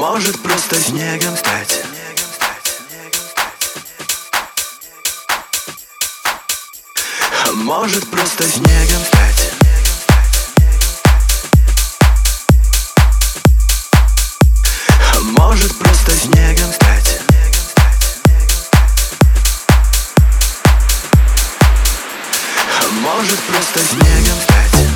может просто снегом стать. Может просто снегом стать. Может просто снегом стать. Может просто снегом стать.